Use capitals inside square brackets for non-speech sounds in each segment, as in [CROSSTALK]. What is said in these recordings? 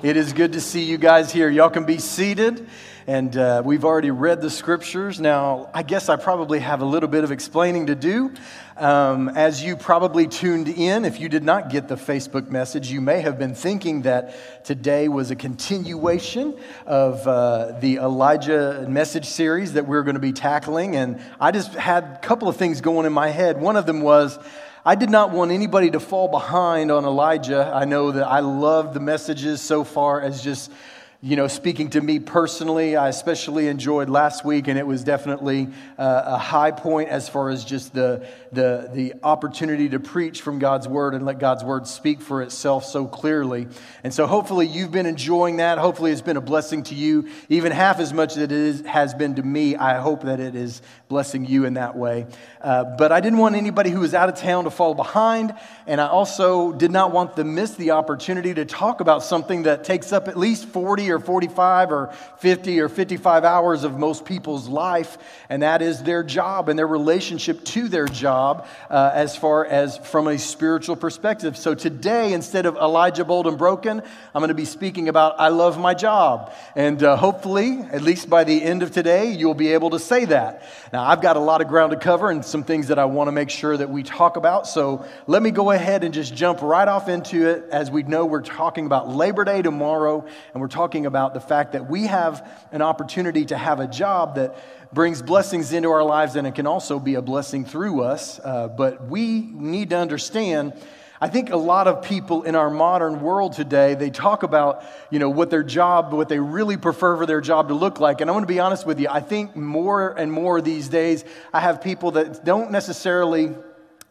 It is good to see you guys here. Y'all can be seated. And uh, we've already read the scriptures. Now, I guess I probably have a little bit of explaining to do. Um, as you probably tuned in, if you did not get the Facebook message, you may have been thinking that today was a continuation of uh, the Elijah message series that we're going to be tackling. And I just had a couple of things going in my head. One of them was, I did not want anybody to fall behind on Elijah. I know that I love the messages so far as just you know, speaking to me personally, I especially enjoyed last week, and it was definitely uh, a high point as far as just the, the, the opportunity to preach from God's word and let God's word speak for itself so clearly. And so, hopefully, you've been enjoying that. Hopefully, it's been a blessing to you, even half as much as it is, has been to me. I hope that it is blessing you in that way. Uh, but I didn't want anybody who was out of town to fall behind, and I also did not want them to miss the opportunity to talk about something that takes up at least 40 or 45 or 50 or 55 hours of most people's life, and that is their job and their relationship to their job uh, as far as from a spiritual perspective. So today, instead of Elijah Bold and Broken, I'm going to be speaking about I love my job. And uh, hopefully, at least by the end of today, you'll be able to say that. Now, I've got a lot of ground to cover and some things that I want to make sure that we talk about. So let me go ahead and just jump right off into it. As we know, we're talking about Labor Day tomorrow, and we're talking about the fact that we have an opportunity to have a job that brings blessings into our lives and it can also be a blessing through us. Uh, but we need to understand. I think a lot of people in our modern world today, they talk about, you know, what their job, what they really prefer for their job to look like. And I want to be honest with you. I think more and more these days, I have people that don't necessarily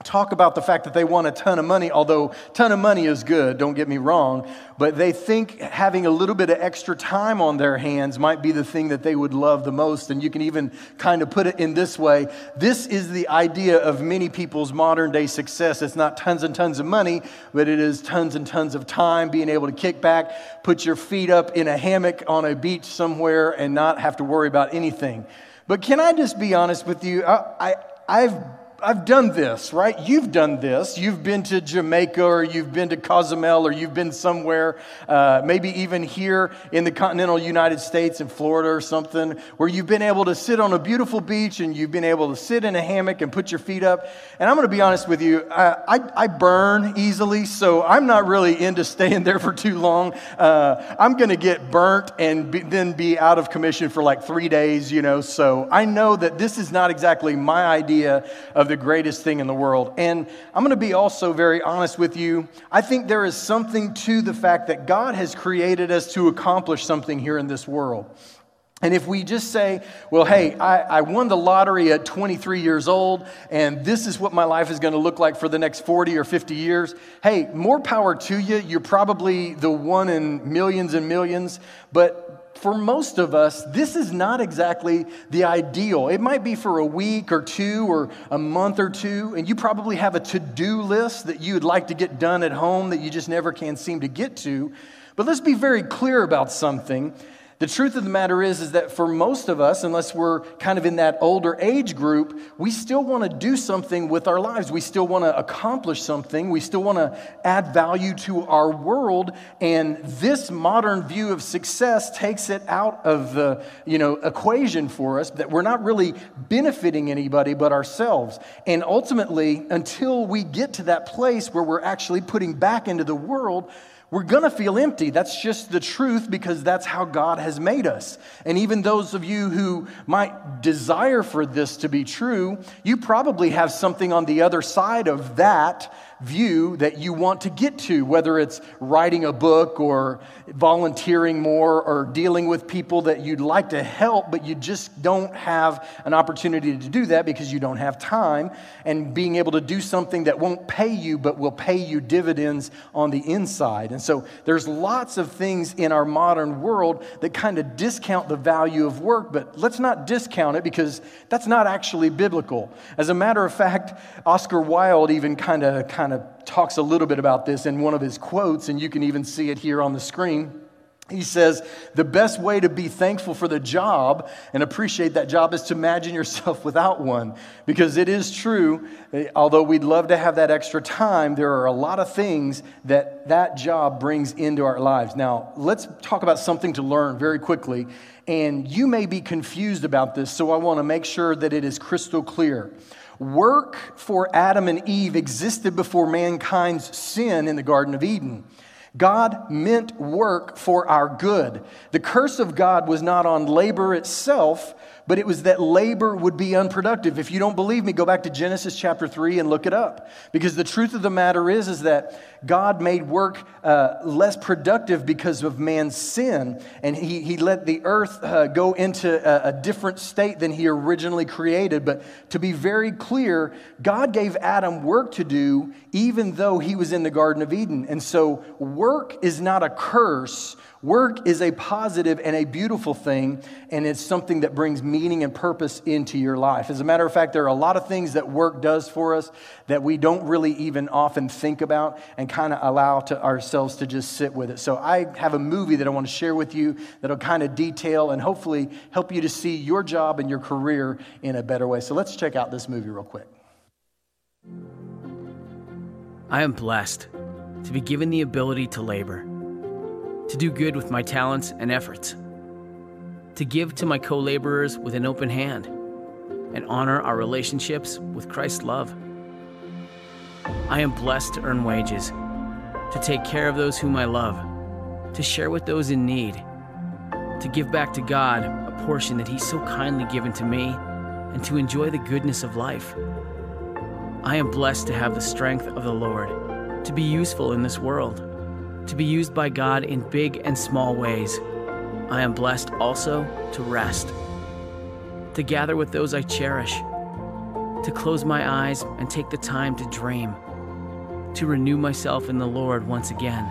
talk about the fact that they want a ton of money, although ton of money is good, don't get me wrong, but they think having a little bit of extra time on their hands might be the thing that they would love the most. And you can even kind of put it in this way. This is the idea of many people's modern day success. It's not tons and tons of money, but it is tons and tons of time, being able to kick back, put your feet up in a hammock on a beach somewhere and not have to worry about anything. But can I just be honest with you? I, I I've I've done this, right? You've done this. You've been to Jamaica or you've been to Cozumel or you've been somewhere, uh, maybe even here in the continental United States in Florida or something, where you've been able to sit on a beautiful beach and you've been able to sit in a hammock and put your feet up. And I'm going to be honest with you, I, I, I, burn easily, so I'm not really into staying there for too long. Uh, I'm going to get burnt and be, then be out of commission for like three days, you know. So I know that this is not exactly my idea of of the greatest thing in the world. And I'm going to be also very honest with you. I think there is something to the fact that God has created us to accomplish something here in this world. And if we just say, well, hey, I, I, won the lottery at 23 years old, and this is what my life is going to look like for the next 40 or 50 years, hey, more power to you. You're probably the one in millions and millions, but for most of us, this is not exactly the ideal. It might be for a week or two or a month or two, and you probably have a to do list that you'd like to get done at home that you just never can seem to get to. But let's be very clear about something. The truth of the matter is, is that for most of us, unless we're kind of in that older age group, we still want to do something with our lives. We still want to accomplish something. We still want to add value to our world. And this modern view of success takes it out of the you know, equation for us that we're not really benefiting anybody but ourselves. And ultimately, until we get to that place where we're actually putting back into the world, we're going to feel empty. That's just the truth because that's how God has made us. And even those of you who might desire for this to be true, you probably have something on the other side of that view that you want to get to, whether it's writing a book or volunteering more or dealing with people that you'd like to help, but you just don't have an opportunity to do that because you don't have time, and being able to do something that won't pay you but will pay you dividends on the inside. And so there's lots of things in our modern world that kind of discount the value of work, but let's not discount it because that's not actually biblical. As a matter of fact, Oscar Wilde even kind of kind of talks a little bit about this in one of his quotes, and you can even see it here on the screen. He says the best way to be thankful for the job and appreciate that job is to imagine yourself [LAUGHS] without one. Because it is true, eh, although we'd love to have that extra time, there are a lot of things that that job brings into our lives. Now, let's talk about something to learn very quickly. And you may be confused about this, so I want to make sure that it is crystal clear. Work for Adam and Eve existed before mankind's sin in the Garden of Eden. God meant work for our good. The curse of God was not on labor itself, but it was that labor would be unproductive. If you don't believe me, go back to Genesis chapter 3 and look it up. Because the truth of the matter is, is that God made work uh, less productive because of man's sin, and he, he let the earth uh, go into a, a different state than he originally created. But to be very clear, God gave Adam work to do even though he was in the Garden of Eden. And so work is not a curse Work is a positive and a beautiful thing, and it's something that brings meaning and purpose into your life. As a matter of fact, there are a lot of things that work does for us that we don't really even often think about and kind of allow to ourselves to just sit with it. So, I have a movie that I want to share with you that'll kind of detail and hopefully help you to see your job and your career in a better way. So, let's check out this movie real quick. I am blessed to be given the ability to labor to do good with my talents and efforts, to give to my co laborers with an open hand, and honor our relationships with Christ's love. I am blessed to earn wages, to take care of those whom I love, to share with those in need, to give back to God a portion that He's so kindly given to me, and to enjoy the goodness of life. I am blessed to have the strength of the Lord, to be useful in this world to be used by God in big and small ways. I am blessed also to rest, to gather with those I cherish, to close my eyes and take the time to dream, to renew myself in the Lord once again.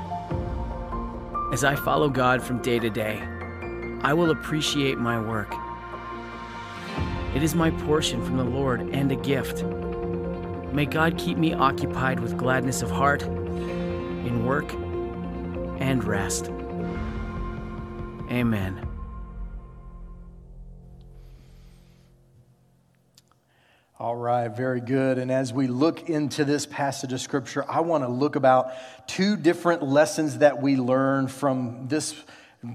As I follow God from day to day, I will appreciate my work. It is my portion from the Lord and a gift. May God keep me occupied with gladness of heart, in work, and rest. Amen. All right, very good. And as we look into this passage of scripture, I want to look about two different lessons that we learn from this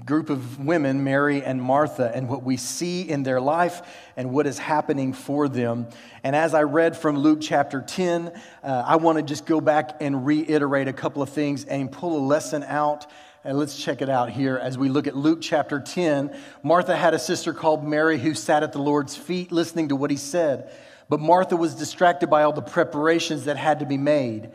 group of women, Mary and Martha, and what we see in their life and what is happening for them. And as I read from Luke chapter 10, uh, I want to just go back and reiterate a couple of things and pull a lesson out. And let's check it out here as we look at Luke chapter 10. Martha had a sister called Mary who sat at the Lord's feet listening to what he said. But Martha was distracted by all the preparations that had to be made.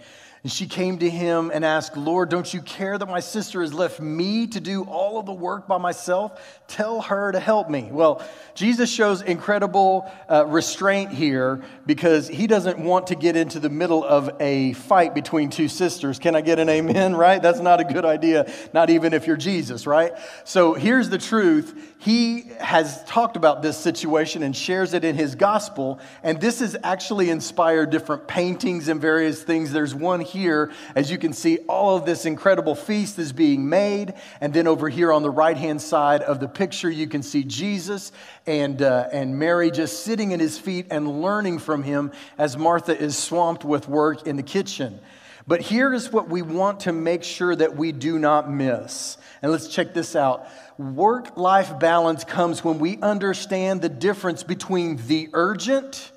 And she came to him and asked, Lord, don't you care that my sister has left me to do all of the work by myself? Tell her to help me. Well, Jesus shows incredible uh, restraint here because he doesn't want to get into the middle of a fight between two sisters. Can I get an amen, [LAUGHS] right? That's not a good idea, not even if you're Jesus, right? So here's the truth. He has talked about this situation and shares it in his gospel. And this has actually inspired different paintings and various things. There's one here here, as you can see, all of this incredible feast is being made. And then over here on the right hand side of the picture, you can see Jesus and, uh, and Mary just sitting at his feet and learning from him as Martha is swamped with work in the kitchen. But here is what we want to make sure that we do not miss. And let's check this out. Work life balance comes when we understand the difference between the urgent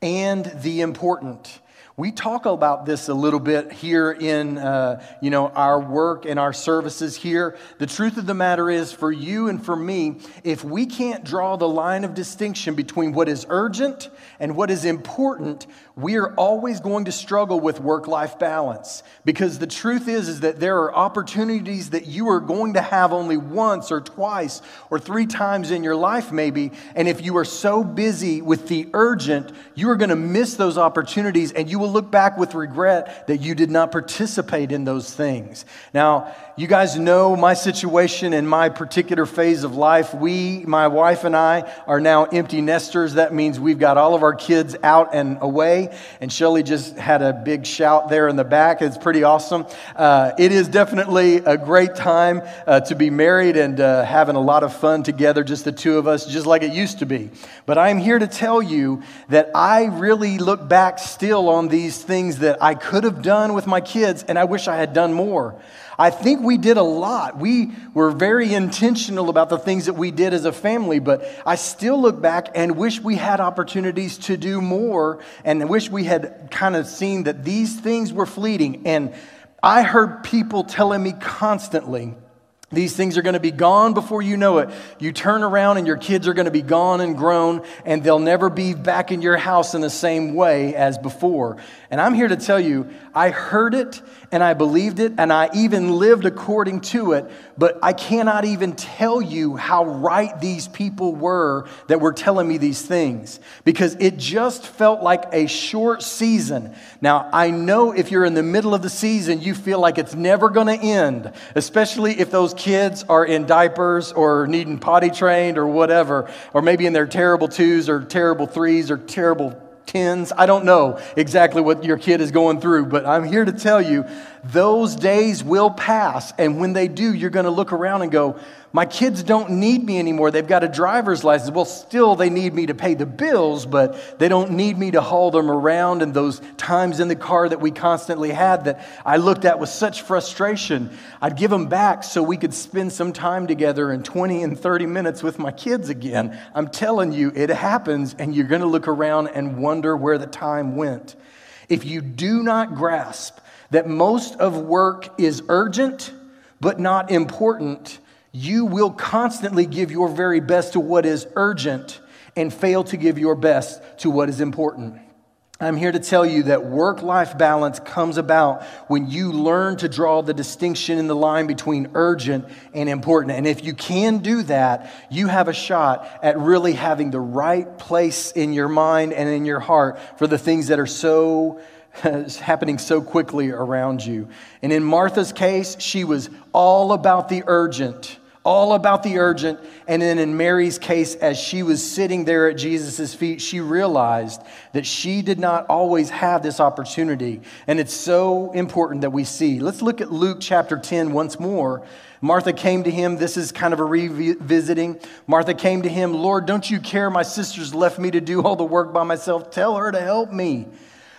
and the important. We talk about this a little bit here in uh, you know our work and our services here. The truth of the matter is, for you and for me, if we can't draw the line of distinction between what is urgent and what is important, we are always going to struggle with work-life balance. Because the truth is, is that there are opportunities that you are going to have only once or twice or three times in your life, maybe. And if you are so busy with the urgent, you are going to miss those opportunities, and you will will look back with regret that you did not participate in those things. Now, you guys know my situation in my particular phase of life. We, my wife and I, are now empty nesters. That means we've got all of our kids out and away. And Shelly just had a big shout there in the back. It's pretty awesome. Uh, it is definitely a great time uh, to be married and uh, having a lot of fun together, just the two of us, just like it used to be. But I'm here to tell you that I really look back still on these things that I could have done with my kids, and I wish I had done more. I think we did a lot. We were very intentional about the things that we did as a family, but I still look back and wish we had opportunities to do more and wish we had kind of seen that these things were fleeting. And I heard people telling me constantly, these things are going to be gone before you know it. You turn around and your kids are going to be gone and grown, and they'll never be back in your house in the same way as before. And I'm here to tell you, I heard it and I believed it and I even lived according to it, but I cannot even tell you how right these people were that were telling me these things because it just felt like a short season. Now, I know if you're in the middle of the season, you feel like it's never going to end, especially if those kids are in diapers or needing potty trained or whatever, or maybe in their terrible twos or terrible threes or terrible tens. I don't know exactly what your kid is going through, but I'm here to tell you those days will pass. And when they do, you're going to look around and go, My kids don't need me anymore. They've got a driver's license. Well, still, they need me to pay the bills, but they don't need me to haul them around. And those times in the car that we constantly had that I looked at with such frustration, I'd give them back so we could spend some time together in 20 and 30 minutes with my kids again. I'm telling you, it happens, and you're going to look around and wonder where the time went. If you do not grasp that most of work is urgent but not important, you will constantly give your very best to what is urgent and fail to give your best to what is important. I'm here to tell you that work life balance comes about when you learn to draw the distinction in the line between urgent and important. And if you can do that, you have a shot at really having the right place in your mind and in your heart for the things that are so [LAUGHS] happening so quickly around you. And in Martha's case, she was all about the urgent, all about the urgent. And then in Mary's case, as she was sitting there at Jesus' feet, she realized that she did not always have this opportunity. And it's so important that we see. Let's look at Luke chapter 10 once more. Martha came to him. This is kind of a revisiting. Martha came to him, Lord, don't you care? My sister's left me to do all the work by myself. Tell her to help me.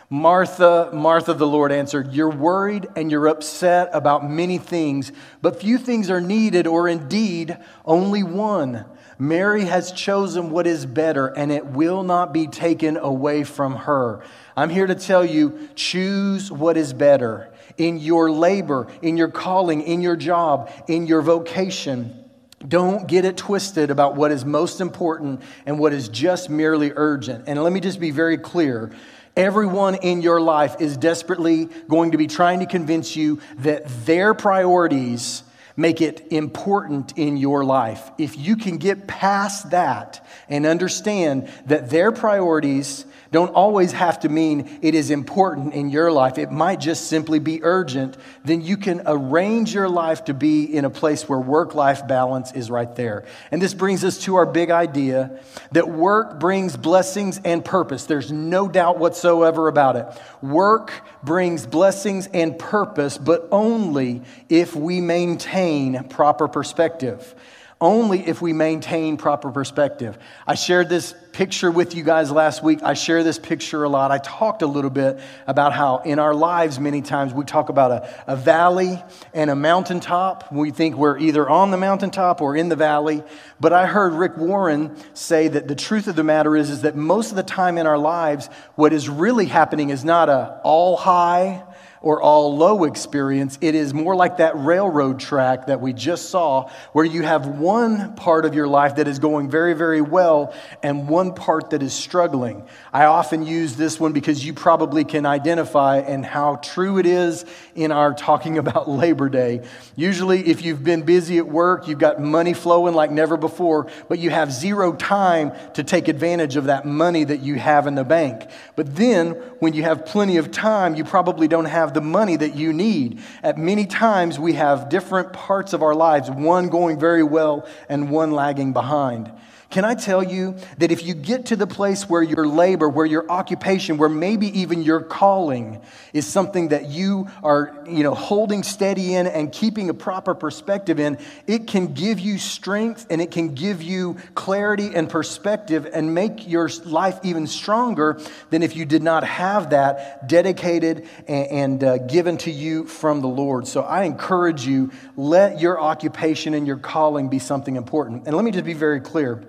Martha, Martha, the Lord answered, You're worried and you're upset about many things, but few things are needed, or indeed only one. Mary has chosen what is better, and it will not be taken away from her. I'm here to tell you choose what is better in your labor, in your calling, in your job, in your vocation. Don't get it twisted about what is most important and what is just merely urgent. And let me just be very clear Everyone in your life is desperately going to be trying to convince you that their priorities make it important in your life. If you can get past that and understand that their priorities don't always have to mean it is important in your life. It might just simply be urgent. Then you can arrange your life to be in a place where work life balance is right there. And this brings us to our big idea that work brings blessings and purpose. There's no doubt whatsoever about it. Work brings blessings and purpose, but only if we maintain proper perspective only if we maintain proper perspective. I shared this picture with you guys last week. I share this picture a lot. I talked a little bit about how in our lives, many times we talk about a, a valley and a mountaintop. We think we're either on the mountaintop or in the valley. But I heard Rick Warren say that the truth of the matter is, is that most of the time in our lives, what is really happening is not a all high or all low experience. It is more like that railroad track that we just saw, where you have one part of your life that is going very, very well and one part that is struggling. I often use this one because you probably can identify and how true it is in our talking [LAUGHS] about Labor Day. Usually, if you've been busy at work, you've got money flowing like never before, but you have zero time to take advantage of that money that you have in the bank. But then, when you have plenty of time, you probably don't have the money that you need. At many times, we have different parts of our lives, one going very well and one lagging behind. Can I tell you that if you get to the place where your labor, where your occupation, where maybe even your calling is something that you are, you know, holding steady in and keeping a proper perspective in, it can give you strength and it can give you clarity and perspective and make your life even stronger than if you did not have that dedicated and, and uh, given to you from the Lord. So I encourage you, let your occupation and your calling be something important. And let me just be very clear.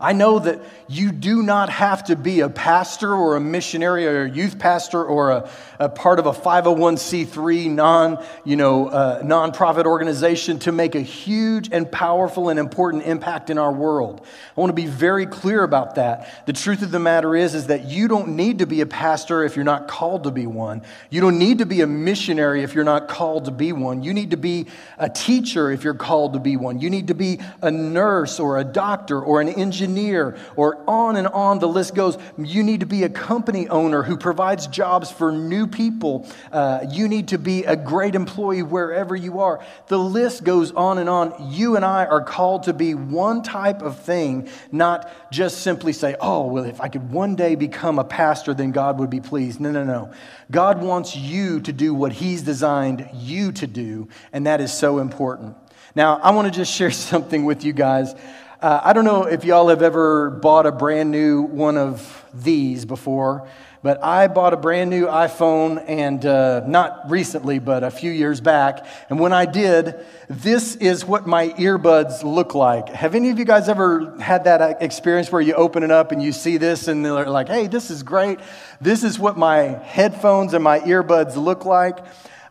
I know that you do not have to be a pastor or a missionary or a youth pastor or a, a part of a 501c3 non, you know, uh, nonprofit organization to make a huge and powerful and important impact in our world. I want to be very clear about that. The truth of the matter is, is that you don't need to be a pastor if you're not called to be one. You don't need to be a missionary if you're not called to be one. You need to be a teacher if you're called to be one. You need to be a nurse or a doctor or an engineer engineer, or on and on the list goes. You need to be a company owner who provides jobs for new people. Uh, you need to be a great employee wherever you are. The list goes on and on. You and I are called to be one type of thing, not just simply say, oh, well, if I could one day become a pastor, then God would be pleased. No, no, no. God wants you to do what He's designed you to do, and that is so important. Now, I want to just share [LAUGHS] something with you guys. Uh, I don't know if y'all have ever bought a brand new one of these before, but I bought a brand new iPhone, and uh, not recently, but a few years back. And when I did, this is what my earbuds look like. Have any of you guys ever had that uh, experience where you open it up and you see this, and they're like, hey, this is great? This is what my headphones and my earbuds look like.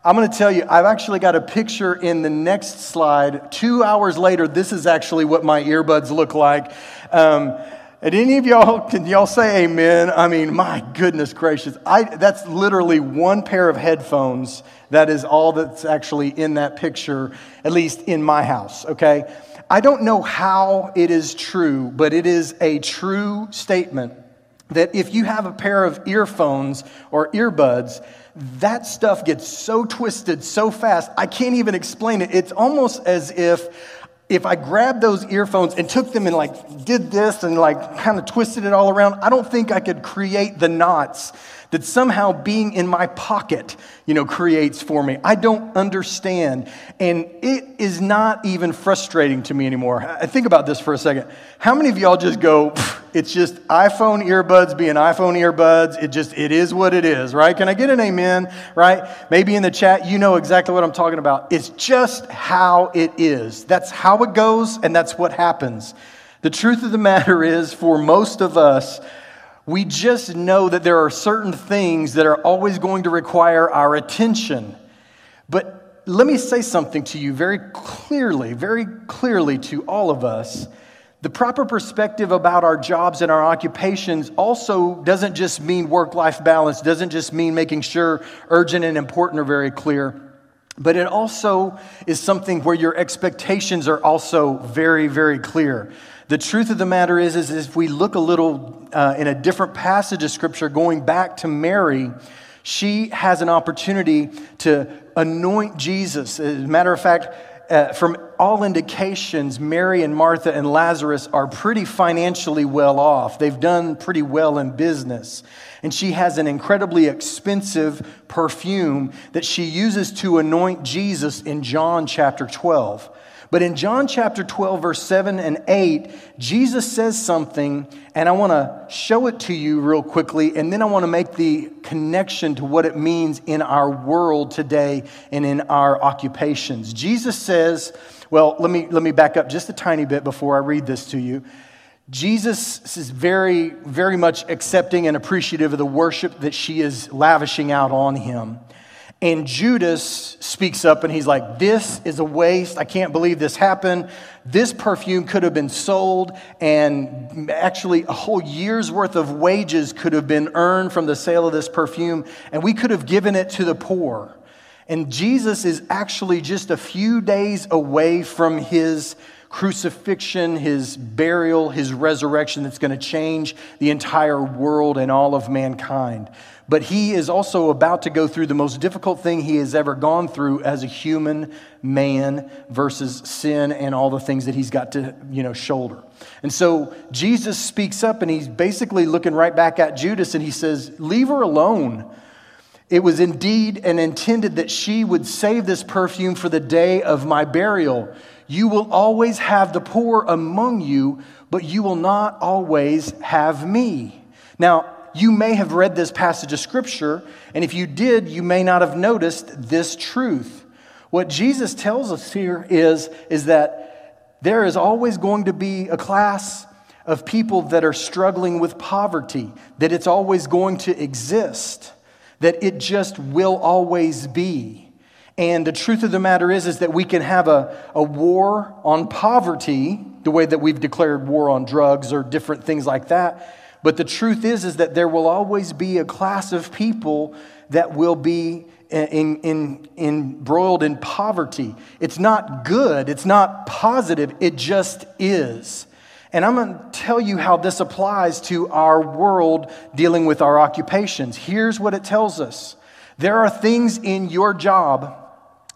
I'm going to tell you, I've actually got a picture in the next slide. Two hours later, this is actually what my earbuds look like. Um, and any of y'all, can y'all say amen? I mean, my goodness gracious. I, that's literally one pair of headphones. That is all that's actually in that picture, at least in my house, okay? I don't know how it is true, but it is a true statement that if you have a pair of earphones or earbuds, that stuff gets so twisted so fast, I can't even explain it. It's almost as if if I grabbed those earphones and took them and like did this and like kind of twisted it all around, I don't think I could create the knots that somehow being in my pocket, you know, creates for me. I don't understand. And it is not even frustrating to me anymore. I Think about this for a second. How many of y'all just go, it's just iPhone earbuds being iPhone earbuds. It just, it is what it is, right? Can I get an amen, right? Maybe in the chat, you know exactly what I'm talking about. It's just how it is. That's how it goes, and that's what happens. The truth of the matter is, for most of us, we just know that there are certain things that are always going to require our attention. But let me say something to you very clearly, very clearly to all of us. The proper perspective about our jobs and our occupations also doesn't just mean work life balance, doesn't just mean making sure urgent and important are very clear, but it also is something where your expectations are also very, very clear. The truth of the matter is, is if we look a little uh, in a different passage of Scripture, going back to Mary, she has an opportunity to anoint Jesus. As a matter of fact, uh, from all indications, Mary and Martha and Lazarus are pretty financially well off. They've done pretty well in business. And she has an incredibly expensive perfume that she uses to anoint Jesus in John chapter 12. But in John chapter 12, verse 7 and 8, Jesus says something, and I want to show it to you real quickly, and then I want to make the connection to what it means in our world today and in our occupations. Jesus says, well, let me, let me back up just a tiny bit before I read this to you. Jesus is very, very much accepting and appreciative of the worship that she is lavishing out on him. And Judas speaks up and he's like, This is a waste. I can't believe this happened. This perfume could have been sold, and actually, a whole year's worth of wages could have been earned from the sale of this perfume, and we could have given it to the poor. And Jesus is actually just a few days away from his crucifixion, his burial, his resurrection that's going to change the entire world and all of mankind but he is also about to go through the most difficult thing he has ever gone through as a human man versus sin and all the things that he's got to, you know, shoulder. And so Jesus speaks up and he's basically looking right back at Judas and he says, Leave her alone. It was indeed and intended that she would save this perfume for the day of my burial. You will always have the poor among you, but you will not always have me. Now, you may have read this passage of scripture, and if you did, you may not have noticed this truth. What Jesus tells us here is, is that there is always going to be a class of people that are struggling with poverty, that it's always going to exist, that it just will always be. And the truth of the matter is, is that we can have a, a war on poverty, the way that we've declared war on drugs or different things like that. But the truth is, is that there will always be a class of people that will be in, in, embroiled in poverty. It's not good, it's not positive, it just is. And I'm going to tell you how this applies to our world dealing with our occupations. Here's what it tells us there are things in your job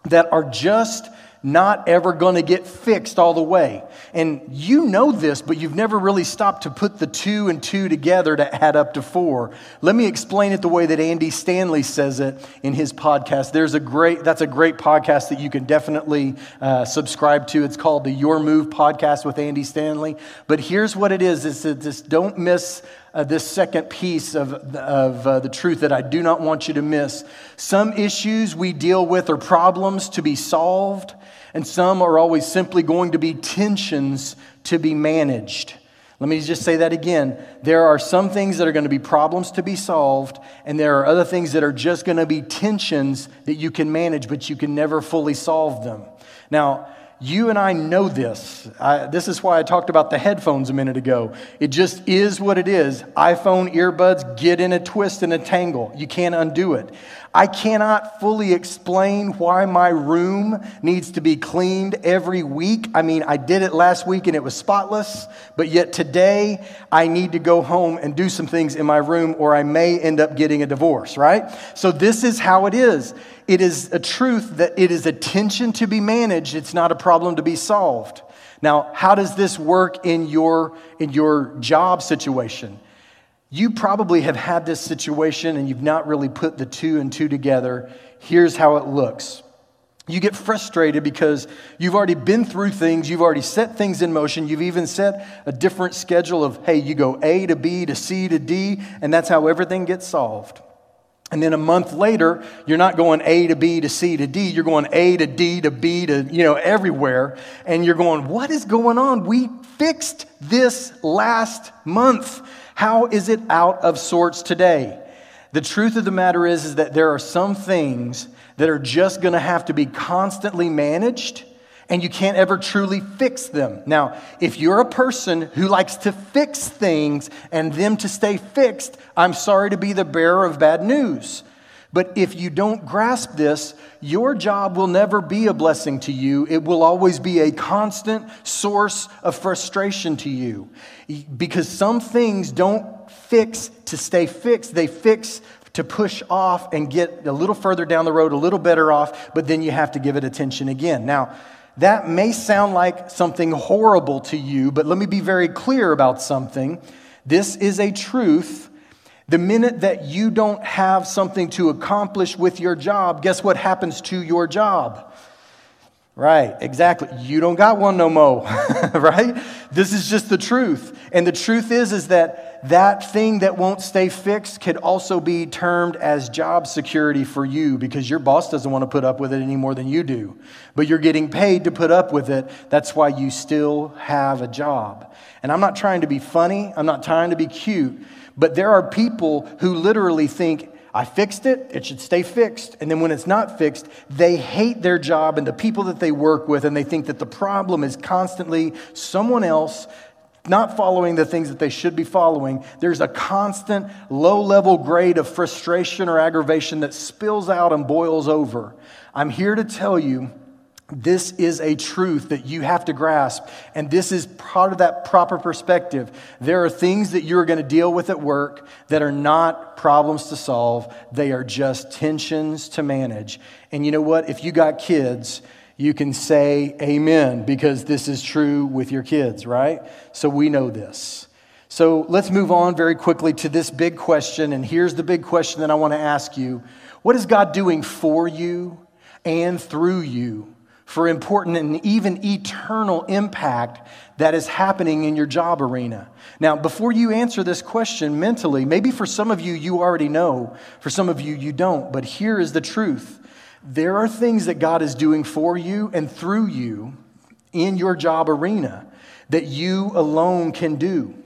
that are just not ever going to get fixed all the way. And you know this, but you've never really stopped to put the two and two together to add up to four. Let me explain it the way that Andy Stanley says it in his podcast. There's a great, that's a great podcast that you can definitely uh, subscribe to. It's called the Your Move podcast with Andy Stanley. But here's what it is: is that just don't miss uh, this second piece of, of uh, the truth that I do not want you to miss. Some issues we deal with are problems to be solved, and some are always simply going to be tensions to be managed. Let me just say that again. There are some things that are going to be problems to be solved, and there are other things that are just going to be tensions that you can manage, but you can never fully solve them. Now, you and I know this. I, this is why I talked about the headphones a minute ago. It just is what it is. iPhone earbuds get in a twist and a tangle. You can't undo it. I cannot fully explain why my room needs to be cleaned every week. I mean, I did it last week and it was spotless, but yet today I need to go home and do some things in my room or I may end up getting a divorce, right? So this is how it is. It is a truth that it is a tension to be managed, it's not a problem to be solved. Now, how does this work in your, in your job situation? You probably have had this situation and you've not really put the two and two together. Here's how it looks. You get frustrated because you've already been through things, you've already set things in motion, you've even set a different schedule of, hey, you go A to B to C to D, and that's how everything gets solved. And then a month later, you're not going A to B to C to D, you're going A to D to B to, you know, everywhere. And you're going, what is going on? We fixed this last month. How is it out of sorts today? The truth of the matter is, is that there are some things that are just going to have to be constantly managed and you can't ever truly fix them. Now, if you're a person who likes to fix things and them to stay fixed, I'm sorry to be the bearer of bad news. But if you don't grasp this, your job will never be a blessing to you. It will always be a constant source of frustration to you. Because some things don't fix to stay fixed, they fix to push off and get a little further down the road, a little better off, but then you have to give it attention again. Now, that may sound like something horrible to you, but let me be very clear about something. This is a truth the minute that you don't have something to accomplish with your job, guess what happens to your job? Right, exactly. You don't got one no more, [LAUGHS] right? This is just the truth. And the truth is is that that thing that won't stay fixed could also be termed as job security for you because your boss doesn't want to put up with it any more than you do. But you're getting paid to put up with it. That's why you still have a job. And I'm not trying to be funny, I'm not trying to be cute. But there are people who literally think, I fixed it, it should stay fixed. And then when it's not fixed, they hate their job and the people that they work with, and they think that the problem is constantly someone else not following the things that they should be following. There's a constant low level grade of frustration or aggravation that spills out and boils over. I'm here to tell you this is a truth that you have to grasp, and this is part of that proper perspective. There are things that you're going to deal with at work that are not problems to solve, they are just tensions to manage. And you know what? If you got kids, you can say amen because this is true with your kids, right? So we know this. So let's move on very quickly to this big question. And here's the big question that I want to ask you What is God doing for you and through you? For important and even eternal impact that is happening in your job arena. Now, before you answer this question mentally, maybe for some of you, you already know, for some of you, you don't, but here is the truth. There are things that God is doing for you and through you in your job arena that you alone can do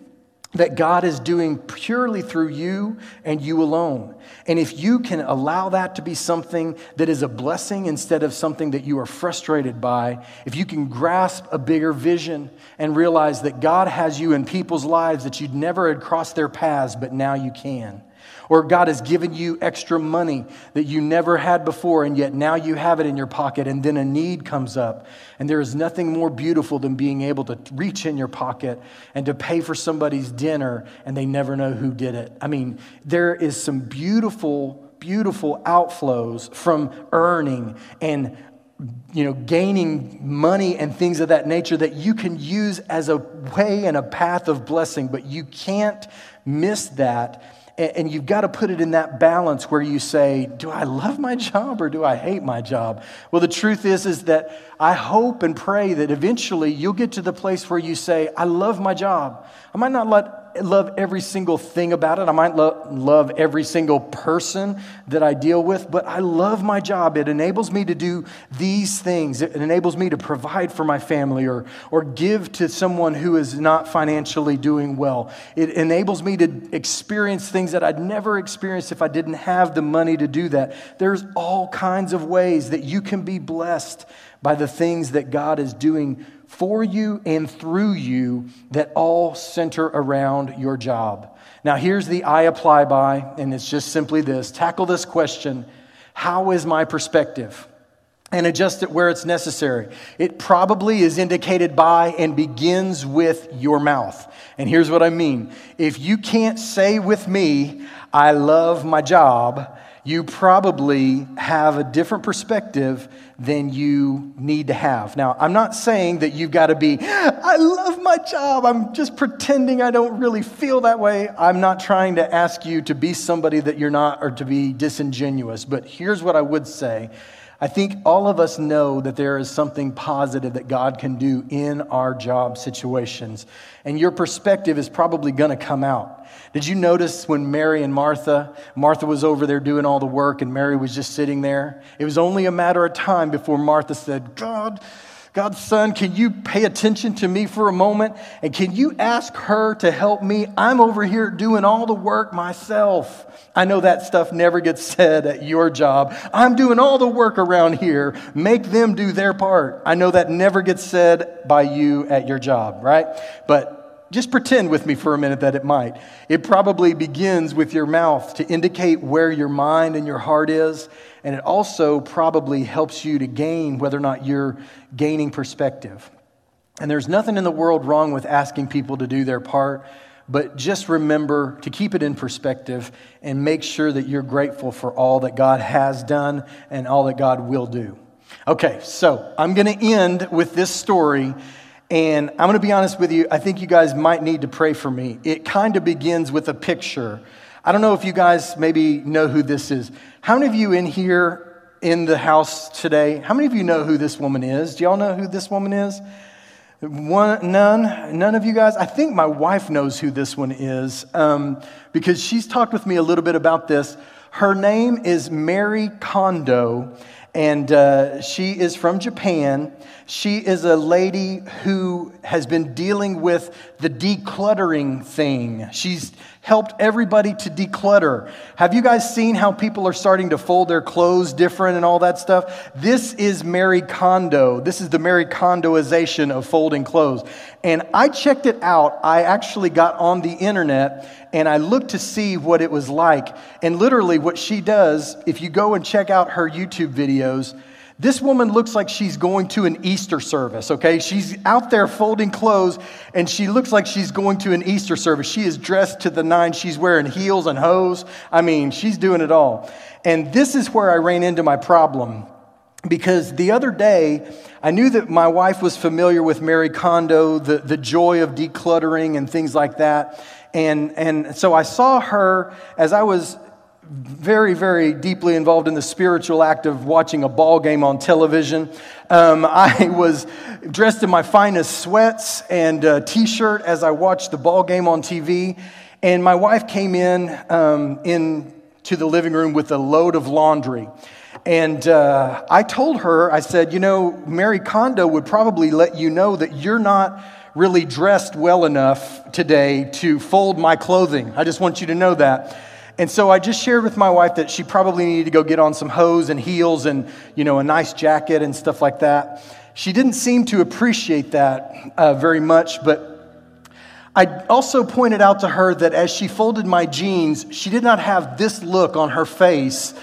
that God is doing purely through you and you alone. And if you can allow that to be something that is a blessing instead of something that you are frustrated by, if you can grasp a bigger vision and realize that God has you in people's lives that you'd never had crossed their paths, but now you can, or God has given you extra money that you never had before, and yet now you have it in your pocket, and then a need comes up. And there is nothing more beautiful than being able to reach in your pocket and to pay for somebody's dinner, and they never know who did it. I mean, there is some beautiful, beautiful outflows from earning and you know, gaining money and things of that nature that you can use as a way and a path of blessing, but you can't miss that and you've got to put it in that balance where you say, do I love my job or do I hate my job? Well, the truth is, is that I hope and pray that eventually you'll get to the place where you say, I love my job. I might not let love every single thing about it. I might lo- love every single person that I deal with, but I love my job. It enables me to do these things. It enables me to provide for my family or, or give to someone who is not financially doing well. It enables me to experience things that I'd never experienced if I didn't have the money to do that. There's all kinds of ways that you can be blessed by the things that God is doing for you and through you that all center around your job. Now, here's the I apply by, and it's just simply this tackle this question How is my perspective? And adjust it where it's necessary. It probably is indicated by and begins with your mouth. And here's what I mean if you can't say with me, I love my job, you probably have a different perspective than you need to have. Now, I'm not saying that you've got to be, I love my job. I'm just pretending I don't really feel that way. I'm not trying to ask you to be somebody that you're not or to be disingenuous. But here's what I would say I think all of us know that there is something positive that God can do in our job situations. And your perspective is probably going to come out. Did you notice when Mary and Martha, Martha was over there doing all the work and Mary was just sitting there? It was only a matter of time before Martha said, God, God's son, can you pay attention to me for a moment? And can you ask her to help me? I'm over here doing all the work myself. I know that stuff never gets [LAUGHS] said at your job. I'm doing all the work around here. Make them do their part. I know that never gets said by you at your job, right? But just pretend with me for a minute that it might. It probably begins with your mouth to indicate where your mind and your heart is and it also probably helps you to gain whether or not you're gaining perspective. And there's nothing in the world wrong with asking people to do their part, but just remember to keep it in perspective and make sure that you're grateful for all that God has done and all that God will do. Okay, so I'm going to end with this story. And I'm going to be honest with you, I think you guys might need to pray for me. It kind of begins with a picture I don't know if you guys maybe know who this is. How many of you in here in the house today, how many of you know who this woman is? Do y'all know who this woman is? One, none, none of you guys. I think my wife knows who this one is um, because she's talked with me a little bit about this. Her name is Mary Kondo, and uh, she is from Japan. She is a lady who has been dealing with the decluttering thing. She's helped everybody to declutter. Have you guys seen how people are starting to fold their clothes different and all that stuff? This is Mary Kondo. This is the Mary Kondoization of folding clothes. And I checked it out. I actually got on the internet and I looked to see what it was like. And literally, what she does, if you go and check out her YouTube videos, this woman looks like she's going to an Easter service, okay? She's out there folding clothes and she looks like she's going to an Easter service. She is dressed to the nine. She's wearing heels and hose. I mean, she's doing it all. And this is where I ran into my problem because the other day I knew that my wife was familiar with Marie Kondo, the, the joy of decluttering and things like that. And, and so I saw her as I was very, very deeply involved in the spiritual act of watching a ball game on television. Um, [LAUGHS] I was dressed in my finest sweats and uh, t-shirt as I watched the ball game on TV, and my wife came in um, into the living room with a load of laundry. And uh, I told her, I said, you know, Mary Kondo would probably let you know that you're not really dressed well enough today to fold my clothing. I just want you to know that. And so I just shared with my wife that she probably needed to go get on some hose and heels and, you know, a nice jacket and stuff like that. She didn't seem to appreciate that uh, very much, but I also pointed out to her that as she folded my jeans, she did not have this look on her face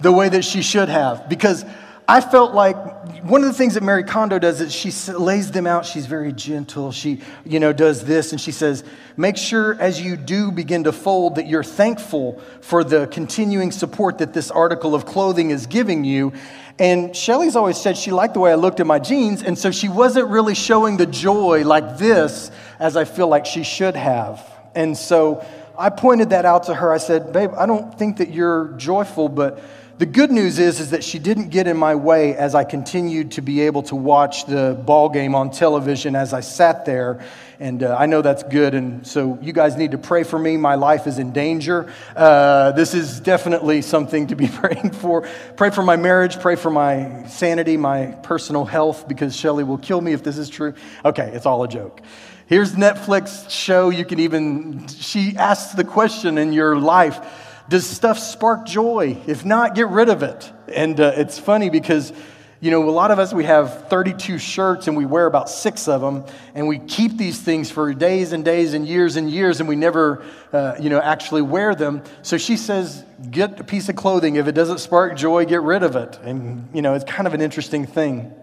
the way that she should have because I felt like one of the things that Mary Kondo does is she lays them out. She's very gentle. She, you know, does this and she says, make sure as you do begin to fold that you're thankful for the continuing support that this article of clothing is giving you. And Shelly's always said she liked the way I looked at my jeans, and so she wasn't really showing the joy like this as I feel like she should have. And so I pointed that out to her. I said, babe, I don't think that you're joyful, but the good news is, is that she didn't get in my way as I continued to be able to watch the ball game on television as I sat there. And uh, I know that's good. And so you guys need to pray for me. My life is in danger. Uh, this is definitely something to be [LAUGHS] praying for. Pray for my marriage. Pray for my sanity, my personal health, because Shelly will kill me if this is true. Okay, it's all a joke. Here's Netflix show. You can even, she asks the question in your life does stuff spark joy? If not, get rid of it. And uh, it's funny because, you know, a lot of us, we have 32 shirts and we wear about six of them, and we keep these things for days and days and years and years, and we never, uh, you know, actually wear them. So she says, get a piece of clothing. If it doesn't spark joy, get rid of it. And, you know, it's kind of an interesting thing.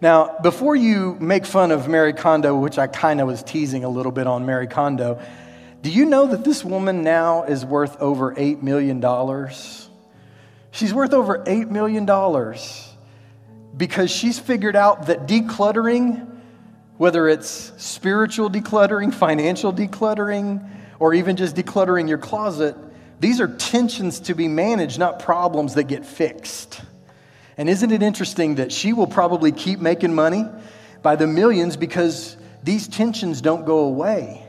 Now, before you make fun of Mary Kondo, which I kind of was teasing a little bit on Mary Kondo, do you know that this woman now is worth over $8 million? She's worth over $8 million because she's figured out that decluttering, whether it's spiritual decluttering, financial decluttering, or even just decluttering your closet, these are tensions to be managed, not problems that get fixed. And isn't it interesting that she will probably keep making money by the millions because these tensions don't go away?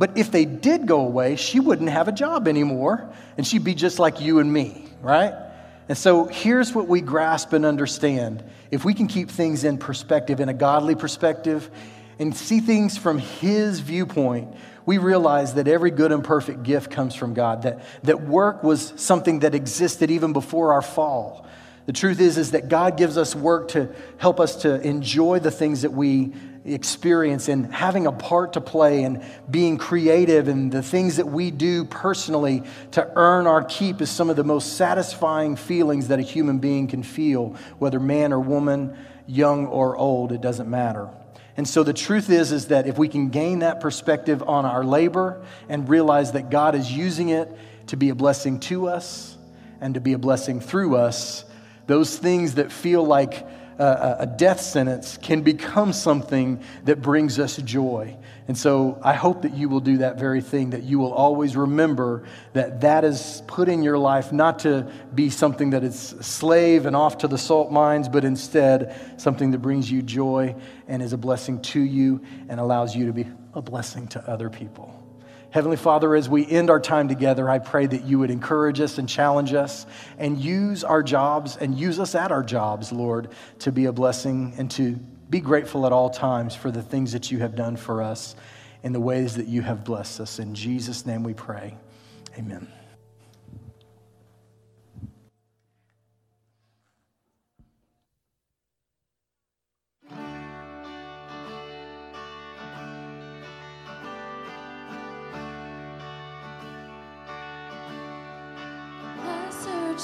But if they did go away, she wouldn't have a job anymore, and she'd be just like you and me, right? And so here's what we grasp and understand. If we can keep things in perspective, in a godly perspective, and see things from His viewpoint, we realize that every good and perfect gift comes from God, that, that work was something that existed even before our fall. The truth is, is that God gives us work to help us to enjoy the things that we experience and having a part to play and being creative and the things that we do personally to earn our keep is some of the most satisfying feelings that a human being can feel, whether man or woman, young or old, it doesn't matter. And so the truth is is that if we can gain that perspective on our labor and realize that God is using it to be a blessing to us and to be a blessing through us, those things that feel like a, death sentence can become something that brings us joy. And so I hope that you will do that very thing, that you will always remember that that is put in your life not to be something that is slave and off to the salt mines, but instead something that brings you joy and is a blessing to you and allows you to be a blessing to other people. Heavenly Father, as we end our time together, I pray that you would encourage us and challenge us and use our jobs and use us at our jobs, Lord, to be a blessing and to be grateful at all times for the things that you have done for us and the ways that you have blessed us. In Jesus' name we pray. Amen.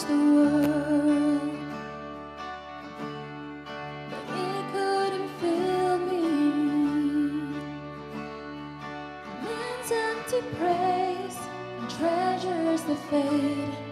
the world. But it couldn't fill me. Man's empty praise and treasures that fade.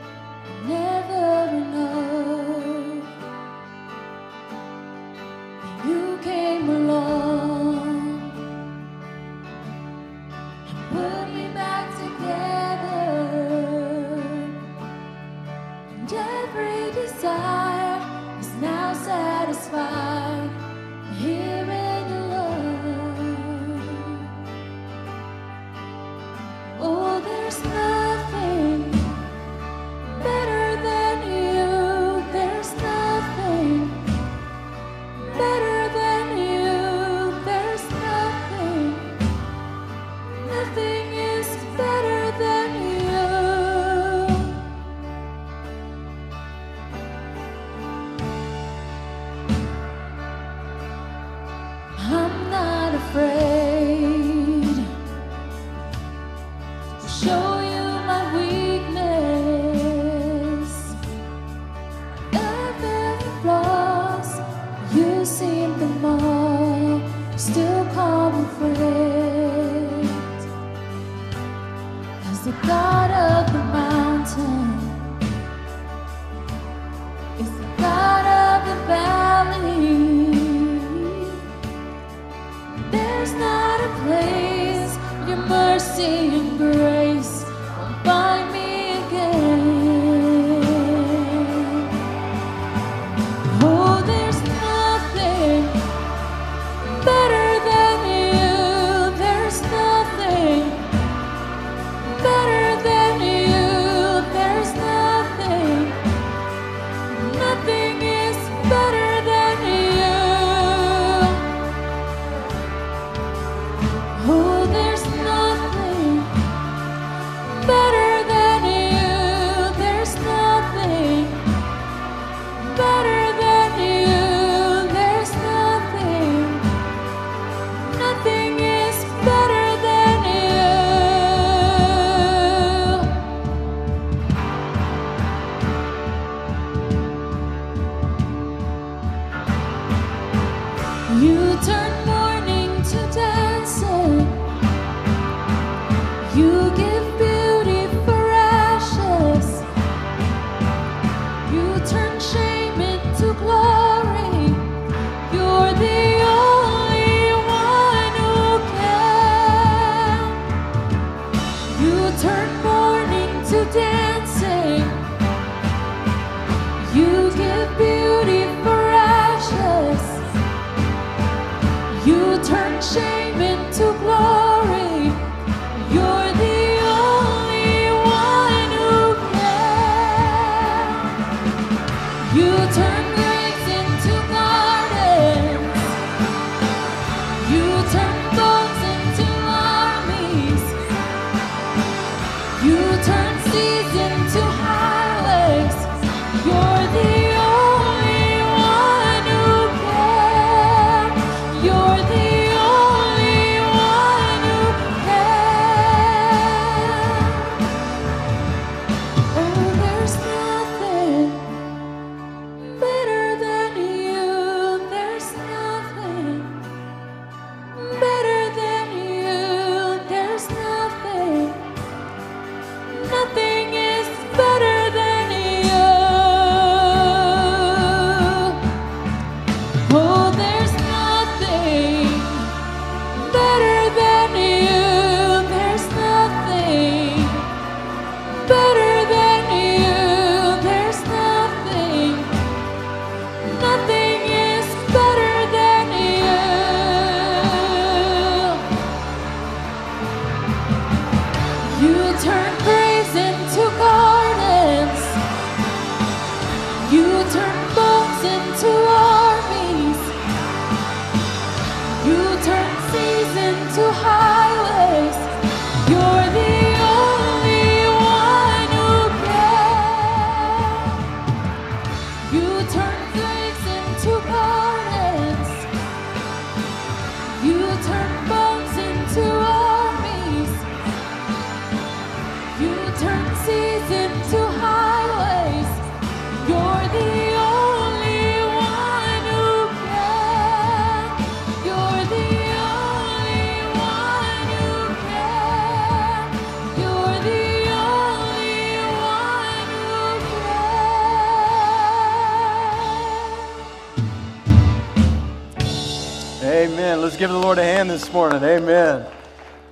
This morning. Amen.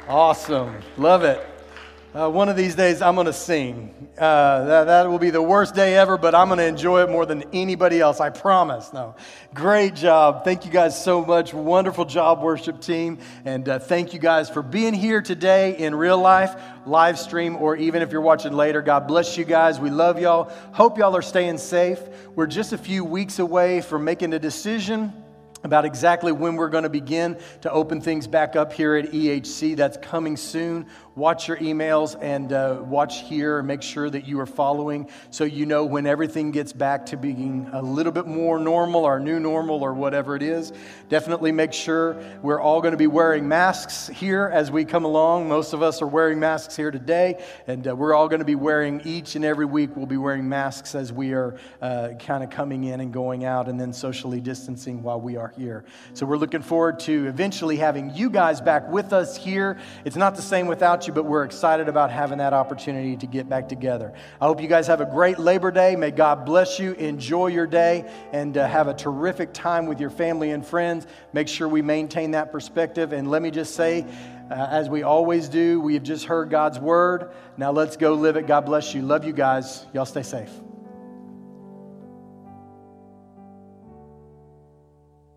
Awesome. Love it. Uh, one of these days, I'm going to sing. Uh, that, that will be the worst day ever, but I'm going to enjoy it more than anybody else. I promise. No. Great job. Thank you guys so much. Wonderful job, worship team. And uh, thank you guys for being here today in real life, live stream, or even if you're watching later. God bless you guys. We love y'all. Hope y'all are staying safe. We're just a few weeks away from making a decision about exactly when we're going to begin to open things back up here at EHC. That's coming soon watch your emails and uh, watch here make sure that you are following so you know when everything gets back to being a little bit more normal or new normal or whatever it is. Definitely make sure we're all going to be wearing masks here as we come along. Most of us are wearing masks here today, and uh, we're all going to be wearing each and every week, we'll be wearing masks as we are uh, kind of coming in and going out and then socially distancing while we are here. So we're looking forward to eventually having you guys back with us here. It's not the same without you, but we're excited about having that opportunity to get back together. I hope you guys have a great Labor Day. May God bless you. Enjoy your day and uh, have a terrific time with your family and friends. Make sure we maintain that perspective. And let me just say, uh, as we always do, we have just heard God's word. Now let's go live it. God bless you. Love you guys. Y'all stay safe.